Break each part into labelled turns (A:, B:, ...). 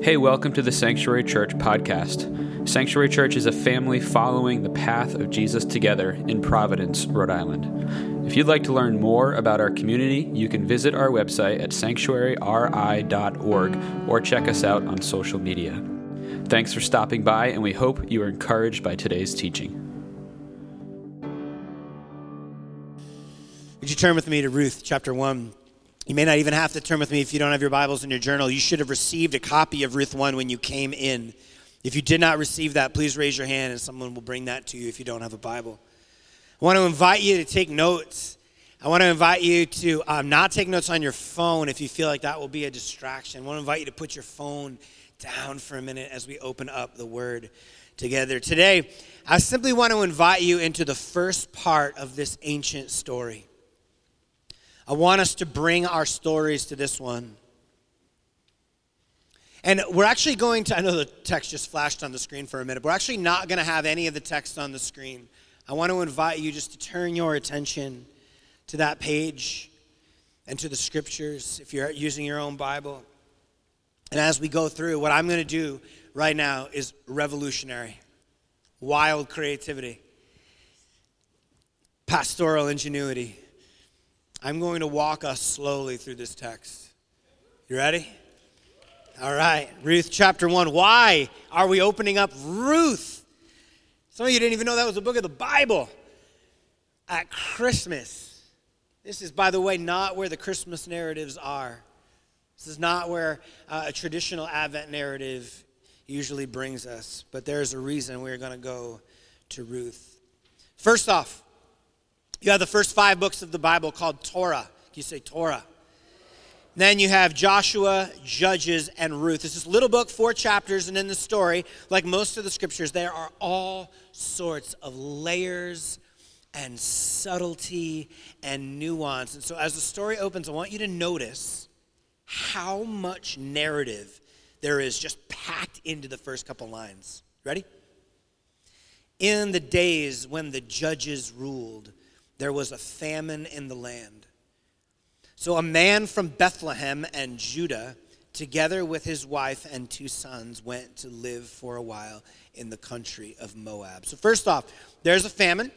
A: Hey, welcome to the Sanctuary Church podcast. Sanctuary Church is a family following the path of Jesus together in Providence, Rhode Island. If you'd like to learn more about our community, you can visit our website at sanctuaryri.org or check us out on social media. Thanks for stopping by, and we hope you are encouraged by today's teaching.
B: Would you turn with me to Ruth chapter 1? You may not even have to turn with me if you don't have your Bibles in your journal. You should have received a copy of Ruth 1 when you came in. If you did not receive that, please raise your hand and someone will bring that to you if you don't have a Bible. I want to invite you to take notes. I want to invite you to um, not take notes on your phone if you feel like that will be a distraction. I want to invite you to put your phone down for a minute as we open up the Word together. Today, I simply want to invite you into the first part of this ancient story. I want us to bring our stories to this one. And we're actually going to, I know the text just flashed on the screen for a minute, we're actually not going to have any of the text on the screen. I want to invite you just to turn your attention to that page and to the scriptures if you're using your own Bible. And as we go through, what I'm going to do right now is revolutionary, wild creativity, pastoral ingenuity I'm going to walk us slowly through this text. You ready? All right, Ruth chapter 1. Why are we opening up Ruth? Some of you didn't even know that was a book of the Bible. At Christmas. This is, by the way, not where the Christmas narratives are. This is not where uh, a traditional Advent narrative usually brings us, but there's a reason we're going to go to Ruth. First off, you have the first five books of the Bible called Torah. Can you say Torah? Then you have Joshua, Judges, and Ruth. It's this little book, four chapters, and in the story, like most of the scriptures, there are all sorts of layers and subtlety and nuance. And so as the story opens, I want you to notice how much narrative there is just packed into the first couple lines. Ready? In the days when the judges ruled, there was a famine in the land. So a man from Bethlehem and Judah, together with his wife and two sons, went to live for a while in the country of Moab. So, first off, there's a famine,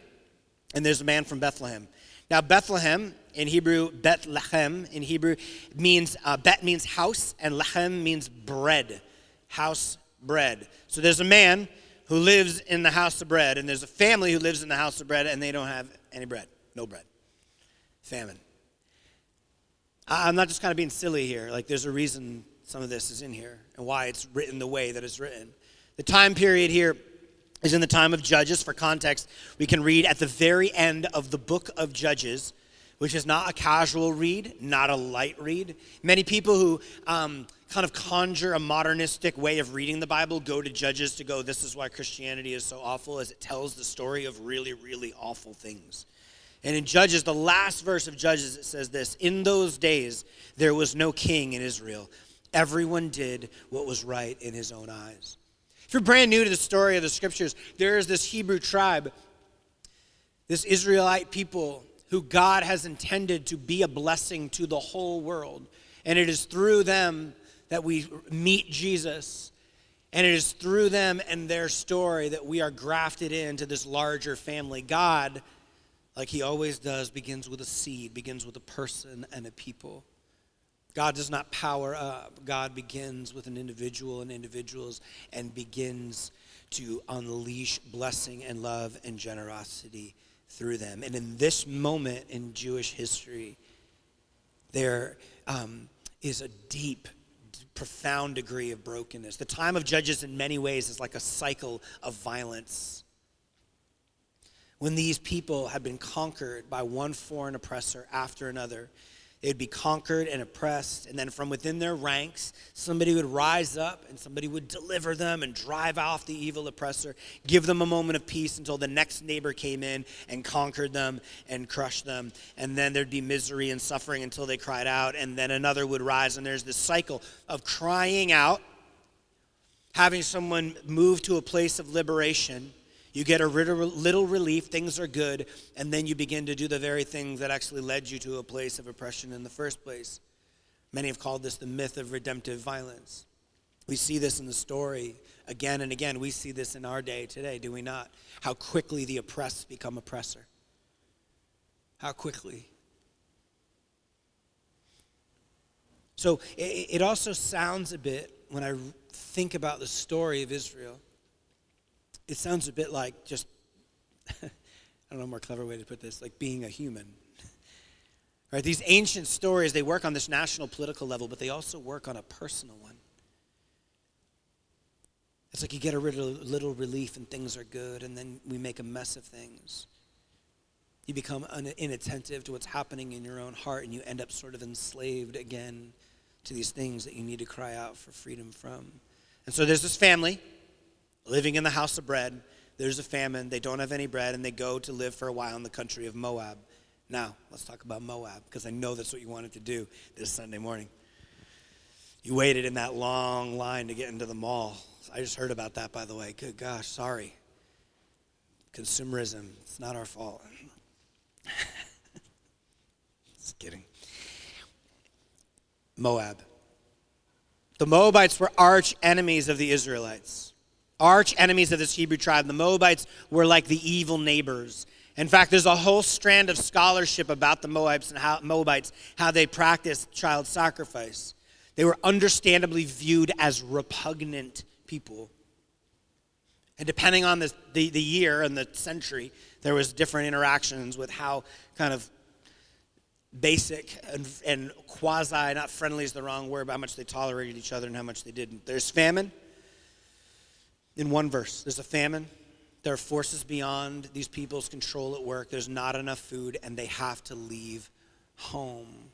B: and there's a man from Bethlehem. Now, Bethlehem in Hebrew, Bethlehem in Hebrew means, uh, Bet means house, and Lechem means bread, house bread. So there's a man who lives in the house of bread, and there's a family who lives in the house of bread, and they don't have any bread. No bread. Famine. I'm not just kind of being silly here. Like, there's a reason some of this is in here and why it's written the way that it's written. The time period here is in the time of Judges. For context, we can read at the very end of the book of Judges, which is not a casual read, not a light read. Many people who um, kind of conjure a modernistic way of reading the Bible go to Judges to go, this is why Christianity is so awful, as it tells the story of really, really awful things. And in Judges, the last verse of Judges, it says this In those days, there was no king in Israel. Everyone did what was right in his own eyes. If you're brand new to the story of the scriptures, there is this Hebrew tribe, this Israelite people who God has intended to be a blessing to the whole world. And it is through them that we meet Jesus. And it is through them and their story that we are grafted into this larger family. God like he always does, begins with a seed, begins with a person and a people. God does not power up. God begins with an individual and individuals and begins to unleash blessing and love and generosity through them. And in this moment in Jewish history, there um, is a deep, profound degree of brokenness. The time of Judges, in many ways, is like a cycle of violence when these people have been conquered by one foreign oppressor after another. They'd be conquered and oppressed, and then from within their ranks, somebody would rise up and somebody would deliver them and drive off the evil oppressor, give them a moment of peace until the next neighbor came in and conquered them and crushed them. And then there'd be misery and suffering until they cried out, and then another would rise. And there's this cycle of crying out, having someone move to a place of liberation you get a little relief, things are good, and then you begin to do the very things that actually led you to a place of oppression in the first place. Many have called this the myth of redemptive violence. We see this in the story again and again. We see this in our day today, do we not? How quickly the oppressed become oppressor. How quickly. So it also sounds a bit, when I think about the story of Israel, it sounds a bit like just, I don't know a more clever way to put this, like being a human. Right? These ancient stories, they work on this national political level, but they also work on a personal one. It's like you get a little, little relief and things are good, and then we make a mess of things. You become un- inattentive to what's happening in your own heart, and you end up sort of enslaved again to these things that you need to cry out for freedom from. And so there's this family living in the house of bread. There's a famine. They don't have any bread, and they go to live for a while in the country of Moab. Now, let's talk about Moab, because I know that's what you wanted to do this Sunday morning. You waited in that long line to get into the mall. I just heard about that, by the way. Good gosh, sorry. Consumerism, it's not our fault. just kidding. Moab. The Moabites were arch enemies of the Israelites, arch enemies of this Hebrew tribe. The Moabites were like the evil neighbors. In fact, there's a whole strand of scholarship about the Moabites and how, Moabites, how they practiced child sacrifice. They were understandably viewed as repugnant people. And depending on the, the, the year and the century, there was different interactions with how kind of basic and, and quasi, not friendly is the wrong word, but how much they tolerated each other and how much they didn't. There's famine in one verse. There's a famine. There are forces beyond these people's control at work. There's not enough food, and they have to leave home.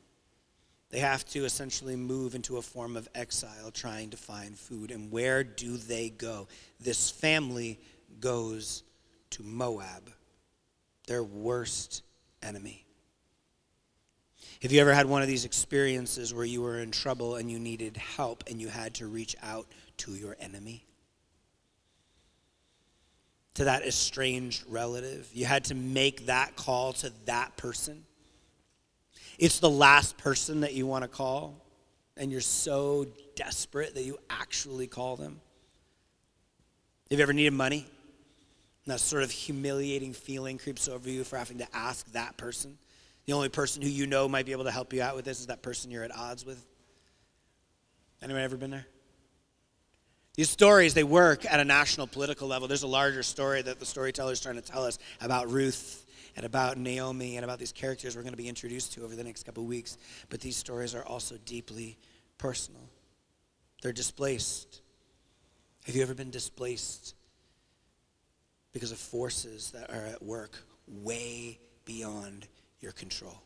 B: They have to essentially move into a form of exile trying to find food. And where do they go? This family goes to Moab, their worst enemy. Have you ever had one of these experiences where you were in trouble and you needed help and you had to reach out to your enemy? To that estranged relative? You had to make that call to that person? It's the last person that you want to call, and you're so desperate that you actually call them. Have you ever needed money? And that sort of humiliating feeling creeps over you for having to ask that person. The only person who you know might be able to help you out with this is that person you're at odds with. Anyone ever been there? These stories, they work at a national political level. There's a larger story that the storyteller is trying to tell us about Ruth and about Naomi and about these characters we're going to be introduced to over the next couple weeks. But these stories are also deeply personal. They're displaced. Have you ever been displaced because of forces that are at work way beyond your control?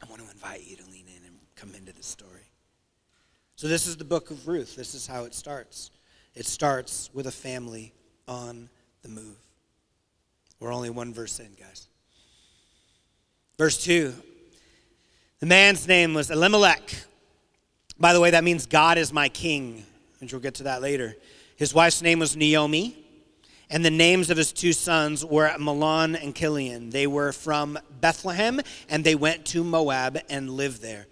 B: I want to invite you to lean in and come into this story. So, this is the book of Ruth. This is how it starts. It starts with a family on the move. We're only one verse in, guys. Verse 2 The man's name was Elimelech. By the way, that means God is my king, and we'll get to that later. His wife's name was Naomi, and the names of his two sons were Mahlon and Kilion. They were from Bethlehem, and they went to Moab and lived there.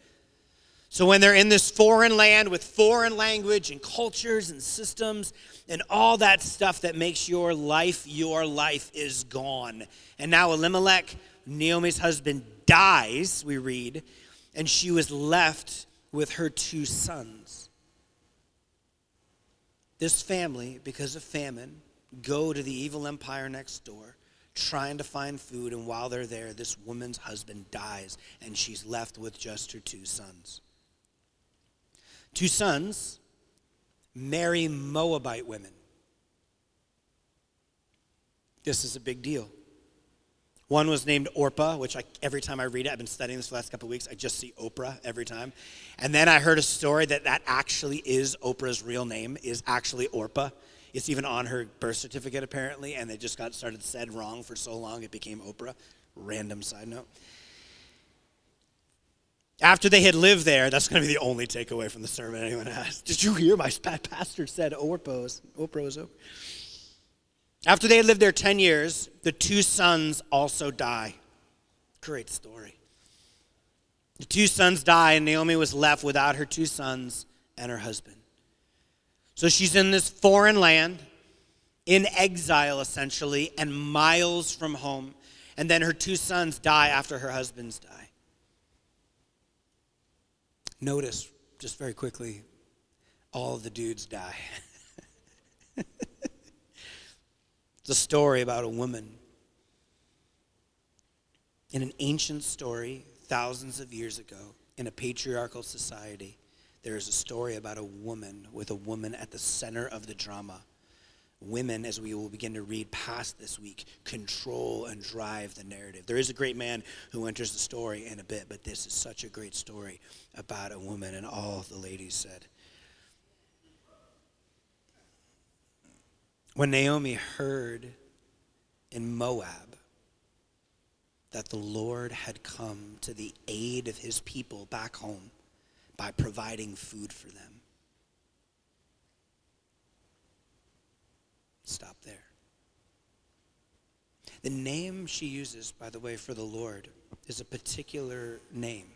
B: So when they're in this foreign land with foreign language and cultures and systems and all that stuff that makes your life your life is gone. And now Elimelech, Naomi's husband, dies, we read, and she was left with her two sons. This family, because of famine, go to the evil empire next door trying to find food, and while they're there, this woman's husband dies, and she's left with just her two sons two sons marry Moabite women. This is a big deal. One was named Orpah, which I, every time I read it, I've been studying this for the last couple of weeks, I just see Oprah every time. And then I heard a story that that actually is Oprah's real name, is actually Orpah. It's even on her birth certificate, apparently, and they just got started said wrong for so long it became Oprah. Random side note. After they had lived there, that's going to be the only takeaway from the sermon anyone has. Did you hear my pastor said was Oprah? After they had lived there 10 years, the two sons also die. Great story. The two sons die, and Naomi was left without her two sons and her husband. So she's in this foreign land, in exile essentially, and miles from home. And then her two sons die after her husbands die. Notice, just very quickly, all the dudes die. it's a story about a woman. In an ancient story, thousands of years ago, in a patriarchal society, there is a story about a woman with a woman at the center of the drama. Women, as we will begin to read past this week, control and drive the narrative. There is a great man who enters the story in a bit, but this is such a great story about a woman, and all the ladies said. When Naomi heard in Moab that the Lord had come to the aid of his people back home by providing food for them. Stop there. The name she uses, by the way, for the Lord is a particular name.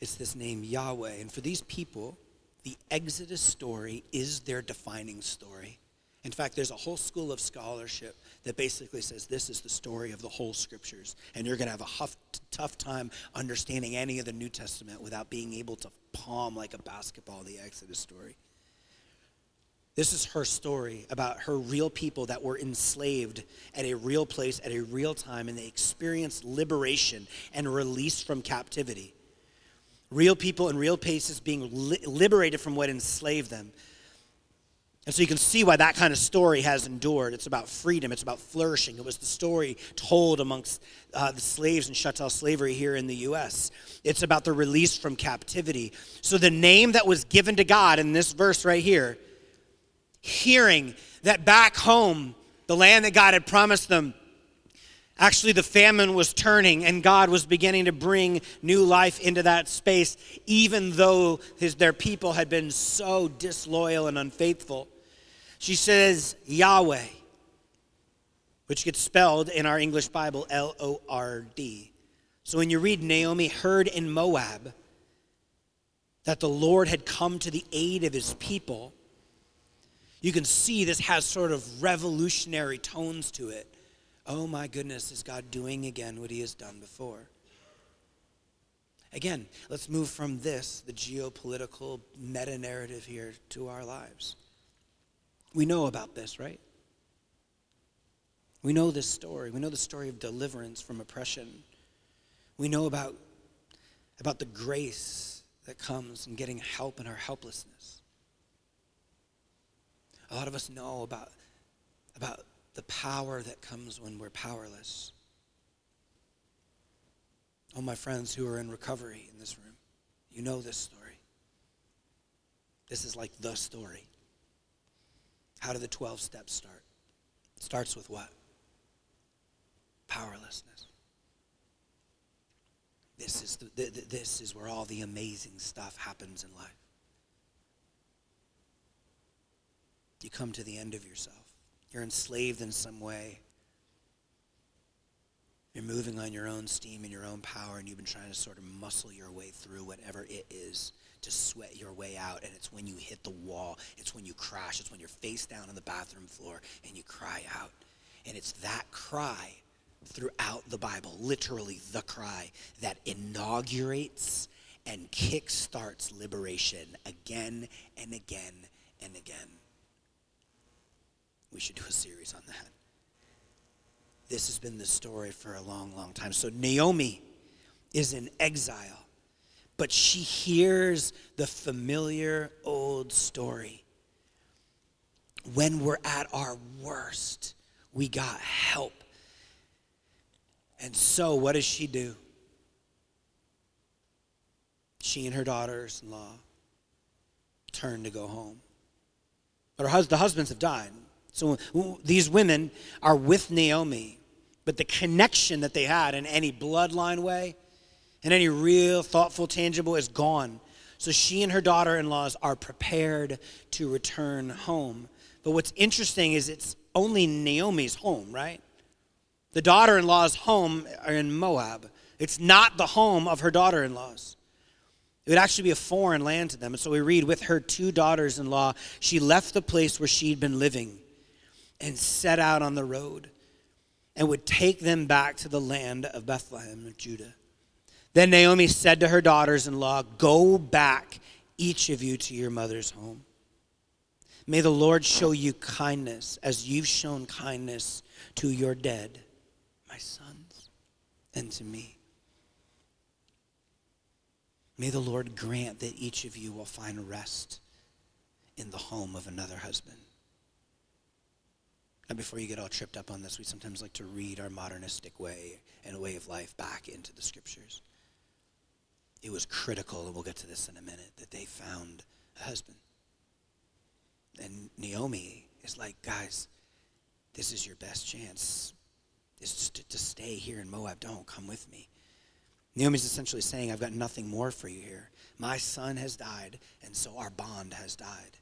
B: It's this name, Yahweh. And for these people, the Exodus story is their defining story. In fact, there's a whole school of scholarship that basically says this is the story of the whole scriptures. And you're going to have a huff, tough time understanding any of the New Testament without being able to palm like a basketball the Exodus story. This is her story about her real people that were enslaved at a real place at a real time, and they experienced liberation and release from captivity. Real people in real places being li- liberated from what enslaved them. And so you can see why that kind of story has endured. It's about freedom, it's about flourishing. It was the story told amongst uh, the slaves in chattel slavery here in the U.S. It's about the release from captivity. So the name that was given to God in this verse right here, hearing that back home, the land that God had promised them, Actually, the famine was turning, and God was beginning to bring new life into that space, even though his, their people had been so disloyal and unfaithful. She says Yahweh, which gets spelled in our English Bible L O R D. So when you read Naomi heard in Moab that the Lord had come to the aid of his people, you can see this has sort of revolutionary tones to it. Oh my goodness, is God doing again what he has done before? Again, let's move from this, the geopolitical meta narrative here, to our lives. We know about this, right? We know this story. We know the story of deliverance from oppression. We know about, about the grace that comes in getting help in our helplessness. A lot of us know about, about the power that comes when we're powerless. All my friends who are in recovery in this room, you know this story. This is like the story. How do the 12 steps start? It starts with what? Powerlessness. This is, the, this is where all the amazing stuff happens in life. You come to the end of yourself. You're enslaved in some way. You're moving on your own steam and your own power, and you've been trying to sort of muscle your way through whatever it is to sweat your way out. And it's when you hit the wall, it's when you crash, it's when you're face down on the bathroom floor and you cry out. And it's that cry throughout the Bible, literally the cry, that inaugurates and kickstarts liberation again and again and again. We should do a series on that. This has been the story for a long, long time. So Naomi is in exile but she hears the familiar old story. When we're at our worst, we got help. And so, what does she do? She and her daughters in law turn to go home. But her hus- the husbands have died. So these women are with Naomi, but the connection that they had in any bloodline way and any real, thoughtful, tangible is gone. So she and her daughter in laws are prepared to return home. But what's interesting is it's only Naomi's home, right? The daughter in law's home are in Moab. It's not the home of her daughter in laws. It would actually be a foreign land to them. And so we read, with her two daughters in law, she left the place where she'd been living and set out on the road and would take them back to the land of Bethlehem of Judah. Then Naomi said to her daughters in law, Go back, each of you, to your mother's home. May the Lord show you kindness as you've shown kindness to your dead, my sons, and to me. May the Lord grant that each of you will find rest in the home of another husband. Now, before you get all tripped up on this, we sometimes like to read our modernistic way and way of life back into the scriptures. It was critical, and we'll get to this in a minute, that they found a husband. And Naomi is like, guys, this is your best chance. Is to, to stay here in Moab. Don't come with me. Naomi's essentially saying, I've got nothing more for you here. My son has died, and so our bond has died.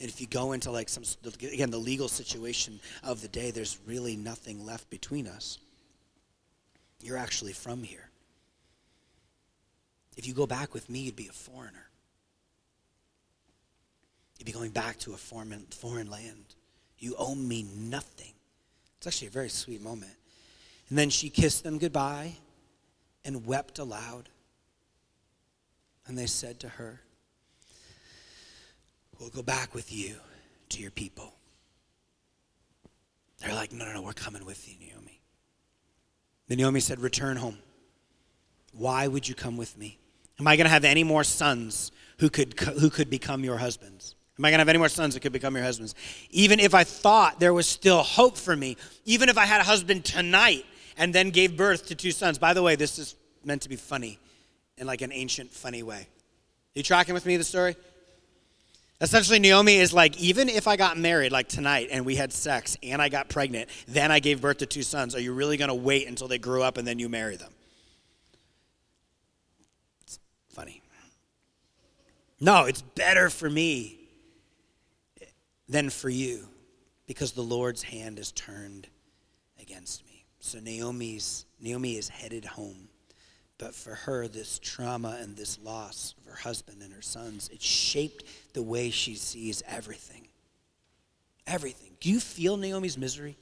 B: And if you go into like some, again, the legal situation of the day, there's really nothing left between us. You're actually from here. If you go back with me, you'd be a foreigner. You'd be going back to a foreign, foreign land. You owe me nothing. It's actually a very sweet moment. And then she kissed them goodbye and wept aloud. And they said to her, We'll go back with you to your people. They're like, No, no, no, we're coming with you, Naomi. Then Naomi said, Return home. Why would you come with me? Am I going to have any more sons who could, who could become your husbands? Am I going to have any more sons that could become your husbands? Even if I thought there was still hope for me, even if I had a husband tonight and then gave birth to two sons. By the way, this is meant to be funny in like an ancient, funny way. Are you tracking with me the story? Essentially, Naomi is like, even if I got married like tonight and we had sex and I got pregnant, then I gave birth to two sons, are you really going to wait until they grew up and then you marry them? It's funny. No, it's better for me than for you because the Lord's hand is turned against me. So Naomi's Naomi is headed home. But for her, this trauma and this loss of her husband and her sons, it shaped the way she sees everything. Everything. Do you feel Naomi's misery?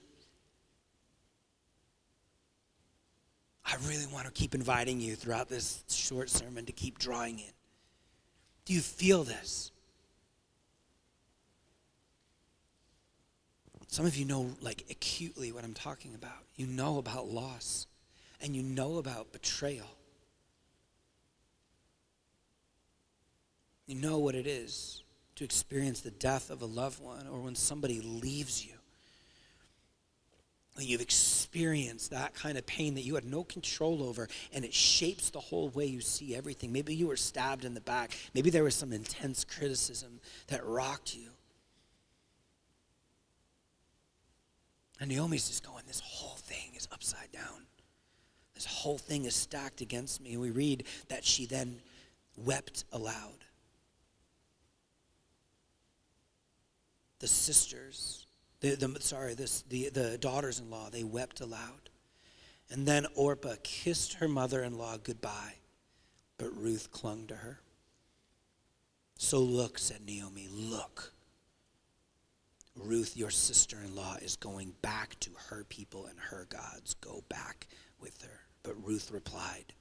B: I really want to keep inviting you throughout this short sermon to keep drawing in. Do you feel this? Some of you know, like, acutely what I'm talking about. You know about loss, and you know about betrayal. You know what it is to experience the death of a loved one or when somebody leaves you. When you've experienced that kind of pain that you had no control over and it shapes the whole way you see everything. Maybe you were stabbed in the back. Maybe there was some intense criticism that rocked you. And Naomi's just going, This whole thing is upside down. This whole thing is stacked against me. And we read that she then wept aloud. The sisters, the, the sorry, this, the, the daughters in law, they wept aloud. And then Orpah kissed her mother in law goodbye, but Ruth clung to her. So look, said Naomi, look. Ruth, your sister in law, is going back to her people and her gods. Go back with her. But Ruth replied,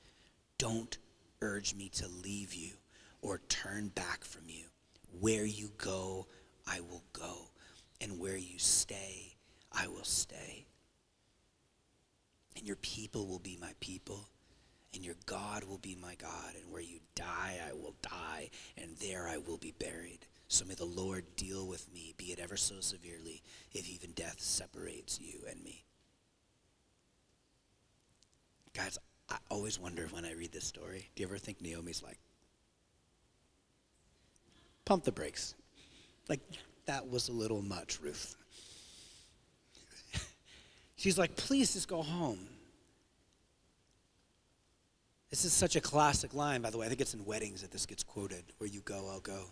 B: Don't urge me to leave you or turn back from you. Where you go, I will go, and where you stay, I will stay. And your people will be my people, and your God will be my God, and where you die, I will die, and there I will be buried. So may the Lord deal with me, be it ever so severely, if even death separates you and me. Guys, I always wonder when I read this story, do you ever think Naomi's like, pump the brakes? Like, that was a little much, Ruth. She's like, please just go home. This is such a classic line, by the way. I think it's in weddings that this gets quoted where you go, I'll go.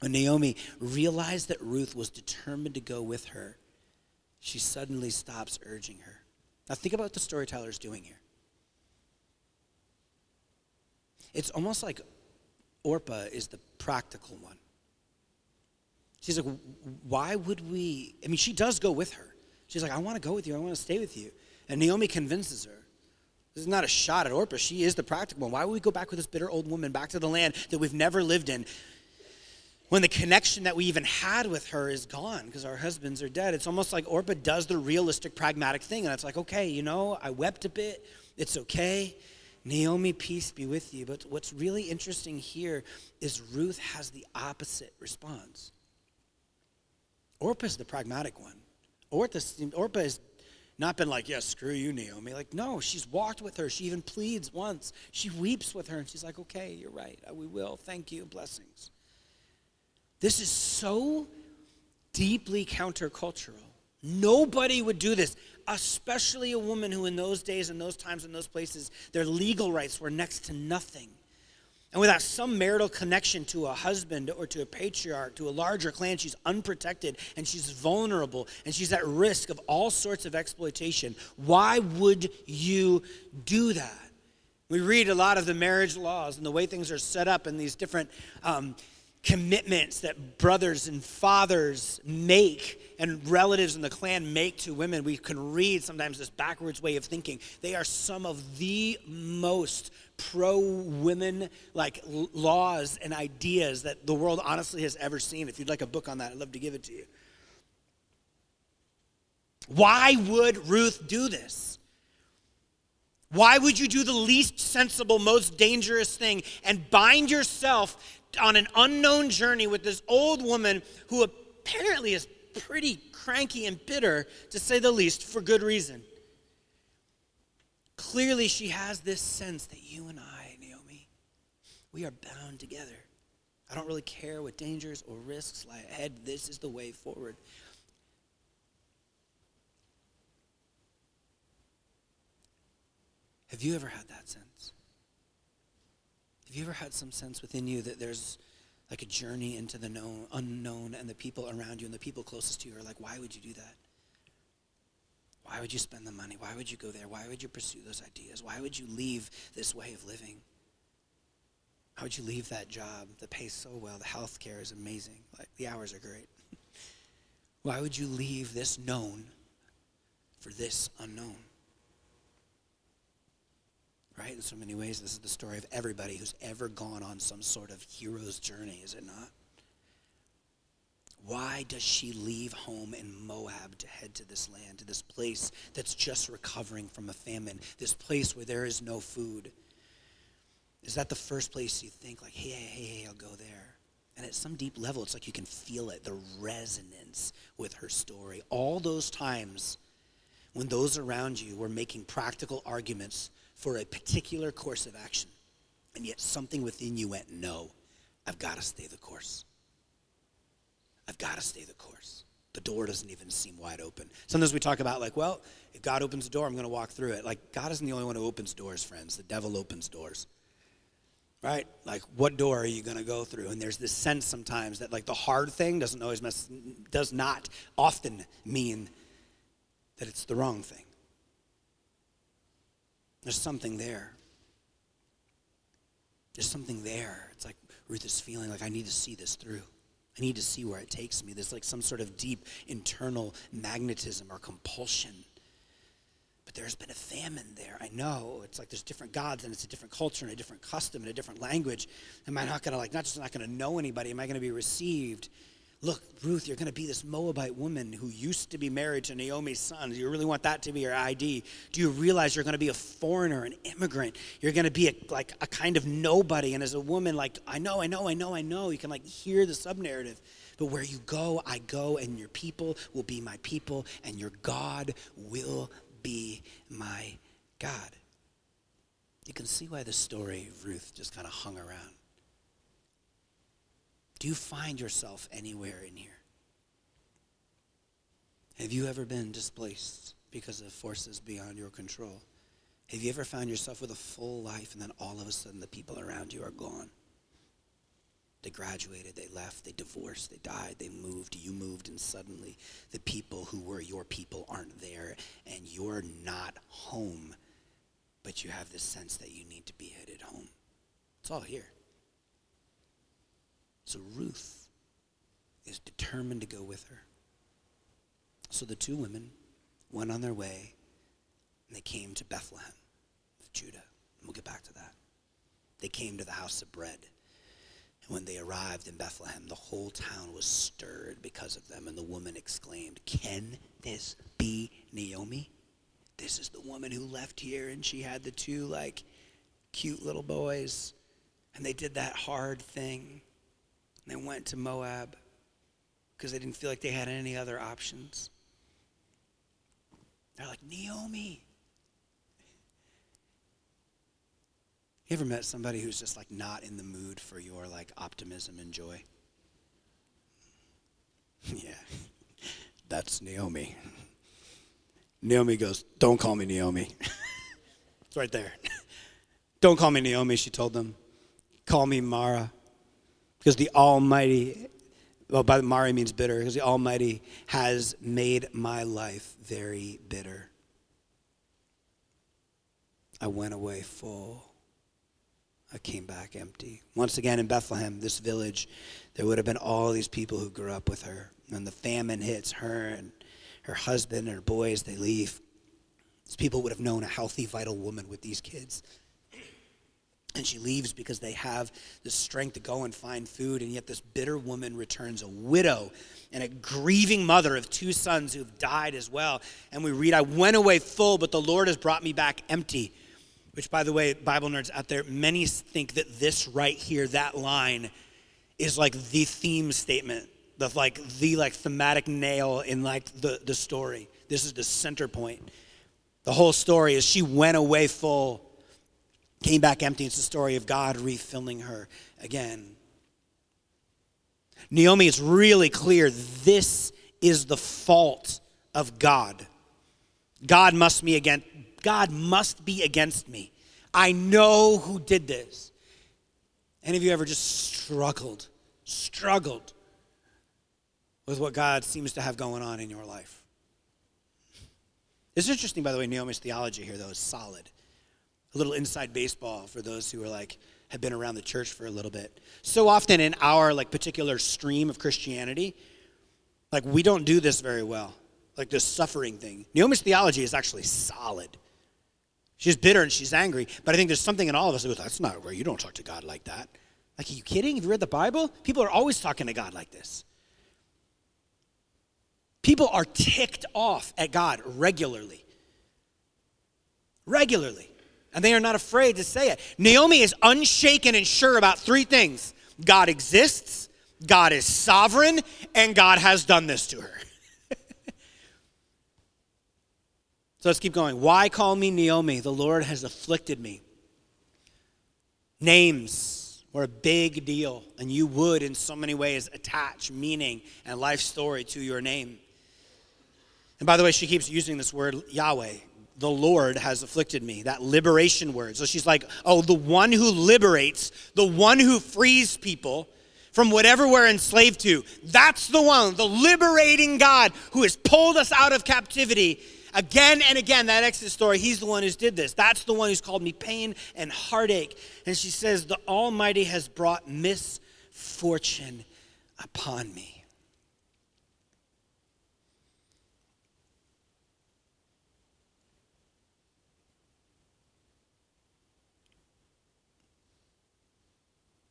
B: When Naomi realized that Ruth was determined to go with her, she suddenly stops urging her. Now, think about what the storyteller's doing here. It's almost like Orpah is the practical one. She's like, why would we? I mean, she does go with her. She's like, I want to go with you. I want to stay with you. And Naomi convinces her. This is not a shot at Orpah. She is the practical one. Why would we go back with this bitter old woman back to the land that we've never lived in? When the connection that we even had with her is gone because our husbands are dead. It's almost like Orpah does the realistic, pragmatic thing. And it's like, okay, you know, I wept a bit. It's okay. Naomi, peace be with you. But what's really interesting here is Ruth has the opposite response. Orpah is the pragmatic one. Orpah, has not been like, yeah, screw you, Naomi. Like, no, she's walked with her. She even pleads once. She weeps with her, and she's like, okay, you're right. We will. Thank you. Blessings. This is so deeply countercultural. Nobody would do this, especially a woman who, in those days, in those times, in those places, their legal rights were next to nothing. And without some marital connection to a husband or to a patriarch, to a larger clan, she's unprotected and she's vulnerable and she's at risk of all sorts of exploitation. Why would you do that? We read a lot of the marriage laws and the way things are set up and these different um, commitments that brothers and fathers make and relatives in the clan make to women. We can read sometimes this backwards way of thinking. They are some of the most pro women like laws and ideas that the world honestly has ever seen. If you'd like a book on that, I'd love to give it to you. Why would Ruth do this? Why would you do the least sensible, most dangerous thing and bind yourself on an unknown journey with this old woman who apparently is pretty cranky and bitter, to say the least, for good reason? Clearly, she has this sense that you and I, Naomi, we are bound together. I don't really care what dangers or risks lie ahead. This is the way forward. Have you ever had that sense? Have you ever had some sense within you that there's like a journey into the known, unknown and the people around you and the people closest to you are like, why would you do that? Why would you spend the money? Why would you go there? Why would you pursue those ideas? Why would you leave this way of living? Why would you leave that job that pays so well? The health care is amazing. Like the hours are great. Why would you leave this known for this unknown? Right? In so many ways, this is the story of everybody who's ever gone on some sort of hero's journey, is it not? Why does she leave home in Moab to head to this land, to this place that's just recovering from a famine, this place where there is no food? Is that the first place you think, like, hey, hey, hey, I'll go there? And at some deep level, it's like you can feel it, the resonance with her story. All those times when those around you were making practical arguments for a particular course of action, and yet something within you went, no, I've got to stay the course. I've got to stay the course. The door doesn't even seem wide open. Sometimes we talk about, like, well, if God opens a door, I'm going to walk through it. Like, God isn't the only one who opens doors, friends. The devil opens doors. Right? Like, what door are you going to go through? And there's this sense sometimes that, like, the hard thing doesn't always mess, does not often mean that it's the wrong thing. There's something there. There's something there. It's like Ruth is feeling like I need to see this through. I need to see where it takes me. There's like some sort of deep internal magnetism or compulsion. But there's been a famine there. I know. It's like there's different gods and it's a different culture and a different custom and a different language. Am I not going to like, not just not going to know anybody, am I going to be received? Look, Ruth, you're going to be this Moabite woman who used to be married to Naomi's son. Do you really want that to be your ID? Do you realize you're going to be a foreigner, an immigrant? You're going to be a, like a kind of nobody. And as a woman, like, I know, I know, I know, I know, you can like hear the sub narrative. But where you go, I go, and your people will be my people, and your God will be my God. You can see why the story of Ruth just kind of hung around. Do you find yourself anywhere in here? Have you ever been displaced because of forces beyond your control? Have you ever found yourself with a full life and then all of a sudden the people around you are gone? They graduated, they left, they divorced, they died, they moved, you moved, and suddenly the people who were your people aren't there and you're not home, but you have this sense that you need to be headed home. It's all here. So Ruth is determined to go with her. So the two women went on their way and they came to Bethlehem of Judah. And we'll get back to that. They came to the house of bread. And when they arrived in Bethlehem, the whole town was stirred because of them. And the woman exclaimed, Can this be Naomi? This is the woman who left here and she had the two like cute little boys. And they did that hard thing. They went to Moab because they didn't feel like they had any other options. They're like, Naomi. You ever met somebody who's just like not in the mood for your like optimism and joy? yeah, that's Naomi. Naomi goes, Don't call me Naomi. it's right there. Don't call me Naomi, she told them. Call me Mara. Because the Almighty, well, by Mara means bitter, because the Almighty has made my life very bitter. I went away full. I came back empty. Once again in Bethlehem, this village, there would have been all these people who grew up with her. And the famine hits her and her husband and her boys, they leave. These people would have known a healthy, vital woman with these kids. And she leaves because they have the strength to go and find food. And yet, this bitter woman returns a widow and a grieving mother of two sons who've died as well. And we read, I went away full, but the Lord has brought me back empty. Which, by the way, Bible nerds out there, many think that this right here, that line, is like the theme statement, the like the like thematic nail in like the, the story. This is the center point. The whole story is she went away full came back empty. It's the story of God refilling her again. Naomi is really clear this is the fault of God. God must be against God must be against me. I know who did this. Any of you ever just struggled, struggled with what God seems to have going on in your life? It's interesting, by the way, Naomi's theology here, though, is solid a little inside baseball for those who are like have been around the church for a little bit. So often in our like particular stream of Christianity, like we don't do this very well. Like this suffering thing. Naomi's theology is actually solid. She's bitter and she's angry, but I think there's something in all of us that goes, that's not where you don't talk to God like that. Like, are you kidding? Have you read the Bible? People are always talking to God like this. People are ticked off at God regularly. Regularly and they are not afraid to say it. Naomi is unshaken and sure about three things God exists, God is sovereign, and God has done this to her. so let's keep going. Why call me Naomi? The Lord has afflicted me. Names were a big deal, and you would, in so many ways, attach meaning and life story to your name. And by the way, she keeps using this word Yahweh the Lord has afflicted me. That liberation word. So she's like, oh, the one who liberates, the one who frees people from whatever we're enslaved to. That's the one, the liberating God who has pulled us out of captivity. Again and again, that Exodus story, he's the one who's did this. That's the one who's called me pain and heartache. And she says, The Almighty has brought misfortune upon me.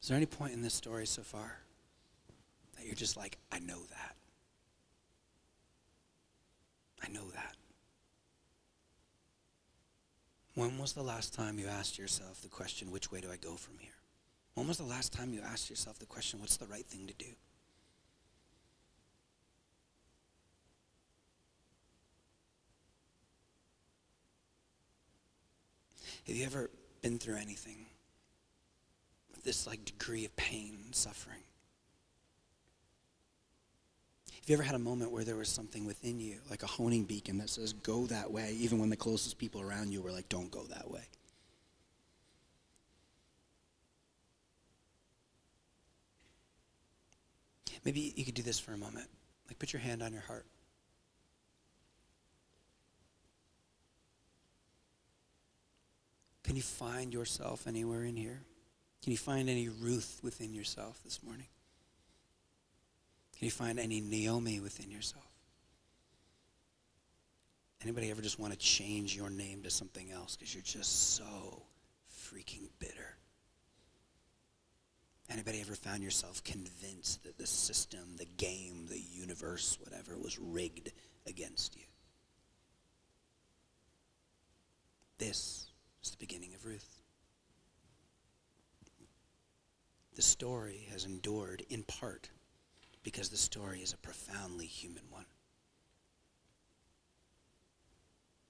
B: Is there any point in this story so far that you're just like, I know that? I know that. When was the last time you asked yourself the question, which way do I go from here? When was the last time you asked yourself the question, what's the right thing to do? Have you ever been through anything this like degree of pain and suffering. Have you ever had a moment where there was something within you, like a honing beacon that says, go that way, even when the closest people around you were like, don't go that way? Maybe you could do this for a moment. Like, put your hand on your heart. Can you find yourself anywhere in here? Can you find any Ruth within yourself this morning? Can you find any Naomi within yourself? Anybody ever just want to change your name to something else because you're just so freaking bitter? Anybody ever found yourself convinced that the system, the game, the universe, whatever, was rigged against you? This is the beginning of Ruth. The story has endured in part because the story is a profoundly human one.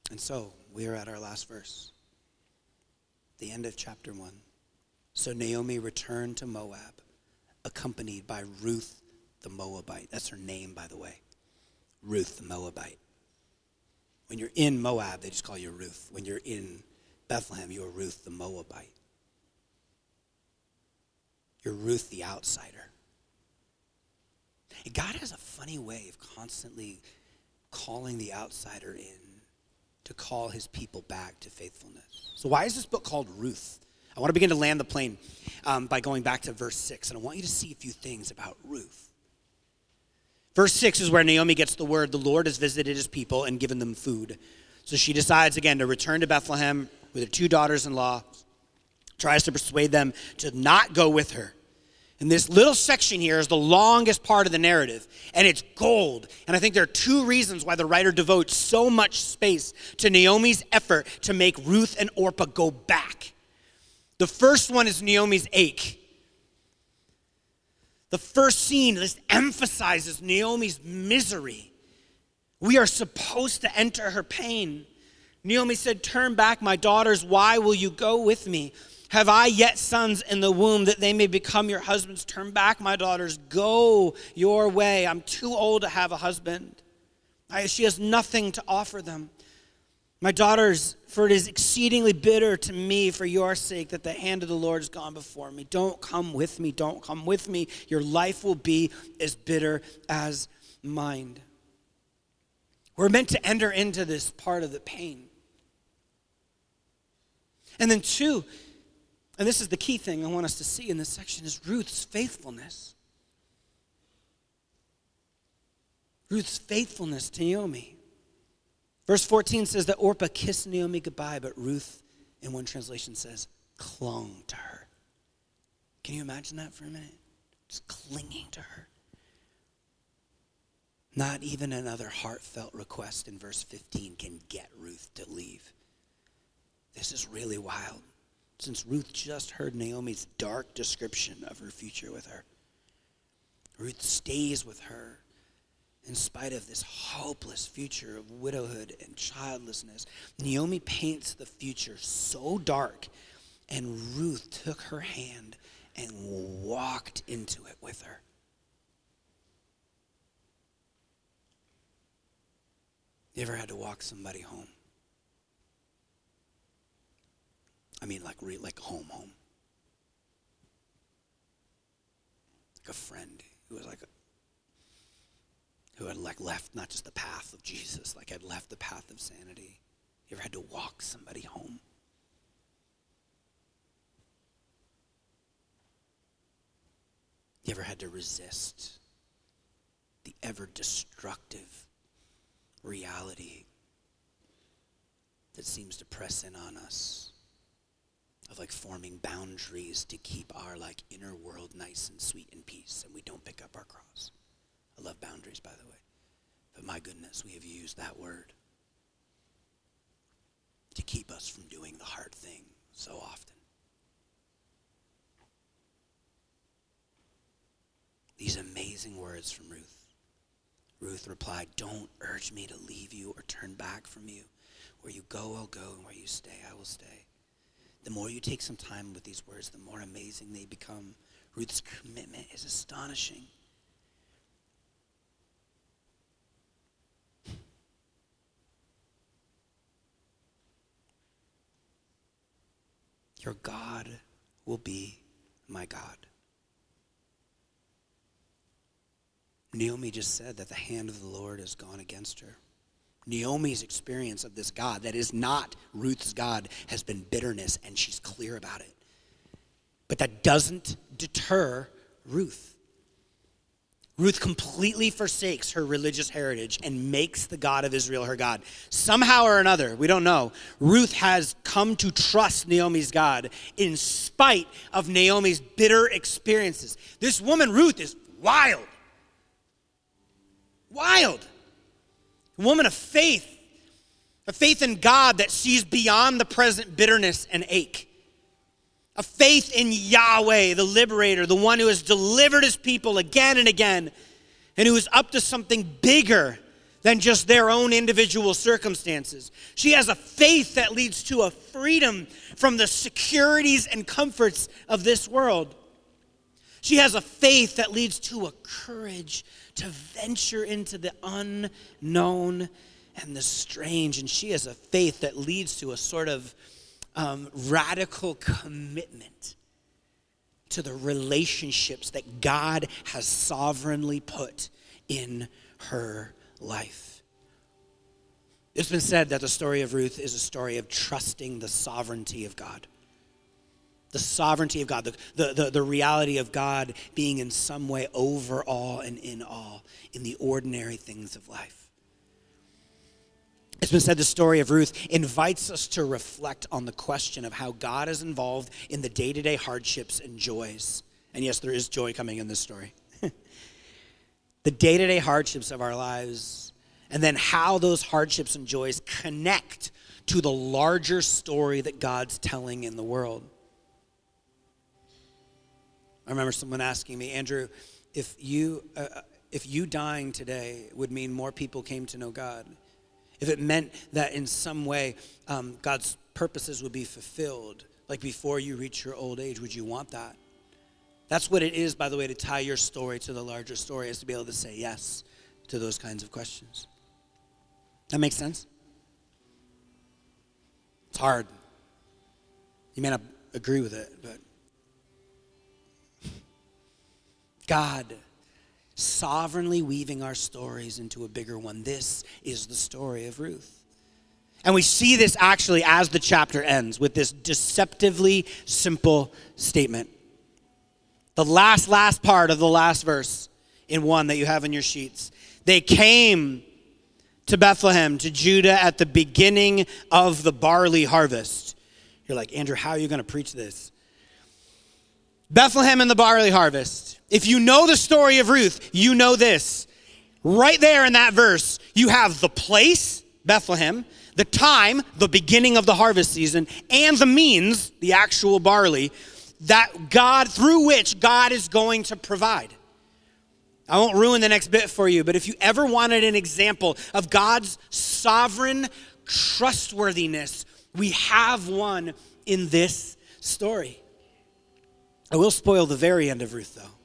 B: And so we are at our last verse, the end of chapter 1. So Naomi returned to Moab, accompanied by Ruth the Moabite. That's her name, by the way. Ruth the Moabite. When you're in Moab, they just call you Ruth. When you're in Bethlehem, you're Ruth the Moabite. You're Ruth the outsider. And God has a funny way of constantly calling the outsider in to call his people back to faithfulness. So, why is this book called Ruth? I want to begin to land the plane um, by going back to verse 6, and I want you to see a few things about Ruth. Verse 6 is where Naomi gets the word the Lord has visited his people and given them food. So she decides again to return to Bethlehem with her two daughters in law, tries to persuade them to not go with her. And this little section here is the longest part of the narrative, and it's gold. And I think there are two reasons why the writer devotes so much space to Naomi's effort to make Ruth and Orpah go back. The first one is Naomi's ache. The first scene this emphasizes Naomi's misery. We are supposed to enter her pain. Naomi said, Turn back, my daughters. Why will you go with me? Have I yet sons in the womb that they may become your husbands? Turn back, my daughters. Go your way. I'm too old to have a husband. I, she has nothing to offer them. My daughters, for it is exceedingly bitter to me for your sake that the hand of the Lord has gone before me. Don't come with me. Don't come with me. Your life will be as bitter as mine. We're meant to enter into this part of the pain. And then, two, and this is the key thing I want us to see in this section is Ruth's faithfulness. Ruth's faithfulness to Naomi. Verse 14 says that Orpah kissed Naomi goodbye, but Ruth, in one translation, says, clung to her. Can you imagine that for a minute? Just clinging to her. Not even another heartfelt request in verse 15 can get Ruth to leave. This is really wild since Ruth just heard Naomi's dark description of her future with her. Ruth stays with her in spite of this hopeless future of widowhood and childlessness. Naomi paints the future so dark, and Ruth took her hand and walked into it with her. You ever had to walk somebody home? I mean, like like home, home. Like a friend who was like, who had like left not just the path of Jesus, like had left the path of sanity. You ever had to walk somebody home? You ever had to resist the ever destructive reality that seems to press in on us? Of like forming boundaries to keep our like inner world nice and sweet and peace and we don't pick up our cross. I love boundaries by the way. But my goodness, we have used that word to keep us from doing the hard thing so often. These amazing words from Ruth. Ruth replied, Don't urge me to leave you or turn back from you. Where you go, I'll go, and where you stay, I will stay the more you take some time with these words, the more amazing they become. Ruth's commitment is astonishing. Your God will be my God. Naomi just said that the hand of the Lord has gone against her. Naomi's experience of this God that is not Ruth's God has been bitterness, and she's clear about it. But that doesn't deter Ruth. Ruth completely forsakes her religious heritage and makes the God of Israel her God. Somehow or another, we don't know, Ruth has come to trust Naomi's God in spite of Naomi's bitter experiences. This woman, Ruth, is wild. Wild. A woman of faith, a faith in God that sees beyond the present bitterness and ache a faith in Yahweh, the liberator, the one who has delivered his people again and again, and who is up to something bigger than just their own individual circumstances. She has a faith that leads to a freedom from the securities and comforts of this world. She has a faith that leads to a courage to venture into the unknown and the strange. And she has a faith that leads to a sort of um, radical commitment to the relationships that God has sovereignly put in her life. It's been said that the story of Ruth is a story of trusting the sovereignty of God. The sovereignty of God, the, the, the, the, reality of God being in some way over all and in all in the ordinary things of life. It's been said the story of Ruth invites us to reflect on the question of how God is involved in the day to day hardships and joys. And yes, there is joy coming in this story. the day to day hardships of our lives, and then how those hardships and joys connect to the larger story that God's telling in the world. I remember someone asking me, Andrew, if you, uh, uh if you dying today would mean more people came to know God, if it meant that in some way um, God's purposes would be fulfilled, like before you reach your old age, would you want that? That's what it is, by the way, to tie your story to the larger story, is to be able to say yes to those kinds of questions. That makes sense? It's hard. You may not agree with it, but God sovereignly weaving our stories into a bigger one. This is the story of Ruth. And we see this actually as the chapter ends with this deceptively simple statement. The last, last part of the last verse in one that you have in your sheets. They came to Bethlehem, to Judah, at the beginning of the barley harvest. You're like, Andrew, how are you going to preach this? Bethlehem and the barley harvest. If you know the story of Ruth, you know this. Right there in that verse, you have the place, Bethlehem, the time, the beginning of the harvest season, and the means, the actual barley, that God, through which God is going to provide. I won't ruin the next bit for you, but if you ever wanted an example of God's sovereign trustworthiness, we have one in this story. I will spoil the very end of Ruth, though.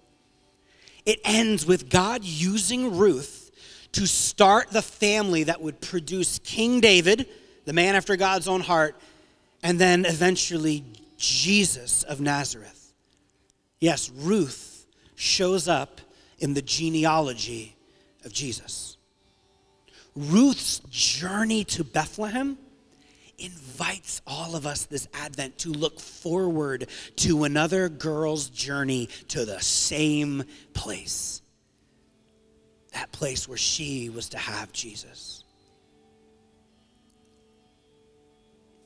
B: It ends with God using Ruth to start the family that would produce King David, the man after God's own heart, and then eventually Jesus of Nazareth. Yes, Ruth shows up in the genealogy of Jesus. Ruth's journey to Bethlehem invites all of us this Advent to look forward to another girl's journey to the same place. That place where she was to have Jesus.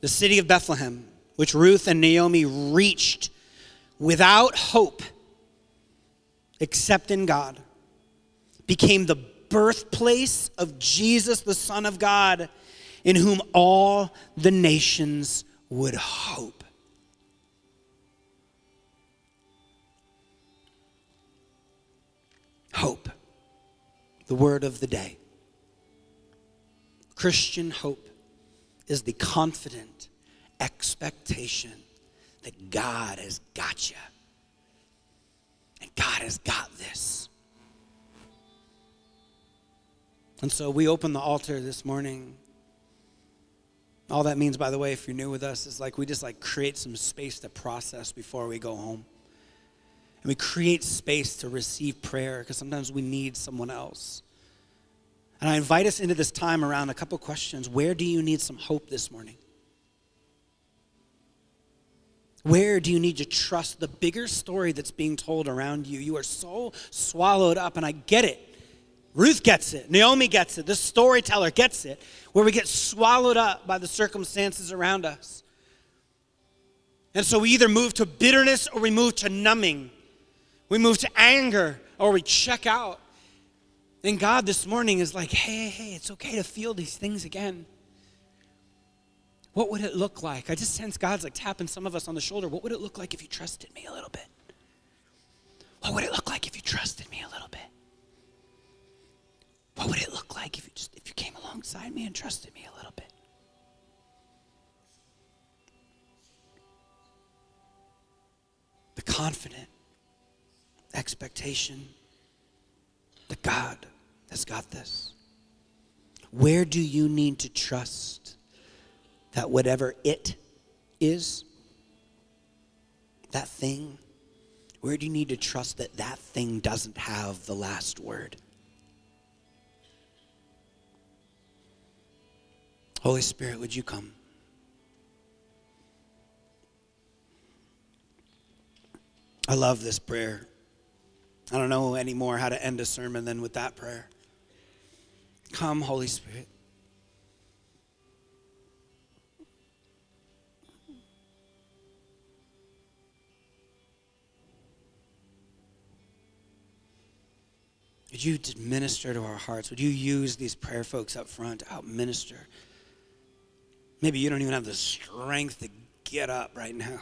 B: The city of Bethlehem, which Ruth and Naomi reached without hope except in God, became the birthplace of Jesus, the Son of God in whom all the nations would hope. Hope, the word of the day. Christian hope is the confident expectation that God has got you. And God has got this. And so we open the altar this morning all that means, by the way, if you're new with us, is like we just like create some space to process before we go home. And we create space to receive prayer because sometimes we need someone else. And I invite us into this time around a couple questions. Where do you need some hope this morning? Where do you need to trust the bigger story that's being told around you? You are so swallowed up, and I get it. Ruth gets it. Naomi gets it. The storyteller gets it, where we get swallowed up by the circumstances around us. And so we either move to bitterness or we move to numbing. We move to anger or we check out. And God this morning is like, hey, hey, it's okay to feel these things again. What would it look like? I just sense God's like tapping some of us on the shoulder. What would it look like if you trusted me a little bit? What would it look like if you trusted me a little bit? What would it look like if you just if you came alongside me and trusted me a little bit? The confident expectation that God has got this. Where do you need to trust that whatever it is, that thing, where do you need to trust that that thing doesn't have the last word? Holy Spirit, would you come? I love this prayer. I don't know anymore how to end a sermon than with that prayer. Come, Holy Spirit. Would you minister to our hearts? Would you use these prayer folks up front to help minister? Maybe you don't even have the strength to get up right now.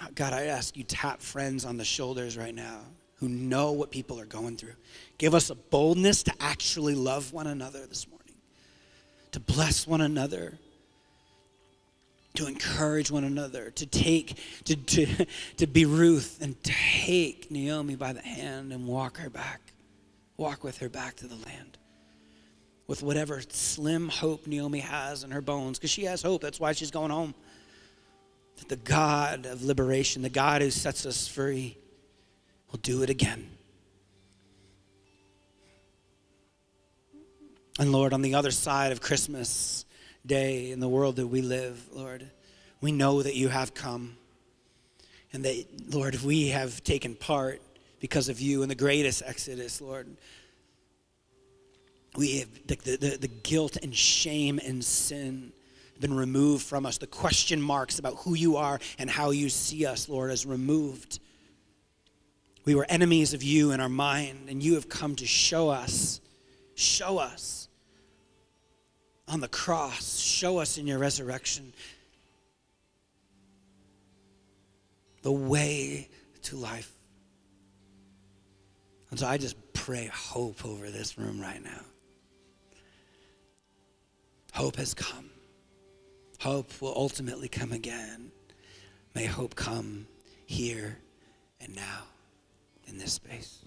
B: Ah, God, I ask you tap friends on the shoulders right now who know what people are going through. Give us a boldness to actually love one another this morning, to bless one another, to encourage one another, to take, to, to, to be Ruth and take Naomi by the hand and walk her back, walk with her back to the land. With whatever slim hope Naomi has in her bones, because she has hope. That's why she's going home that the God of liberation, the God who sets us free, will do it again. And Lord, on the other side of Christmas Day in the world that we live, Lord, we know that you have come. And that, Lord, we have taken part because of you in the greatest exodus, Lord. We have the, the, the guilt and shame and sin been removed from us. The question marks about who you are and how you see us, Lord, is removed. We were enemies of you in our mind, and you have come to show us, show us on the cross, show us in your resurrection the way to life. And so I just pray hope over this room right now. Hope has come. Hope will ultimately come again. May hope come here and now in this space.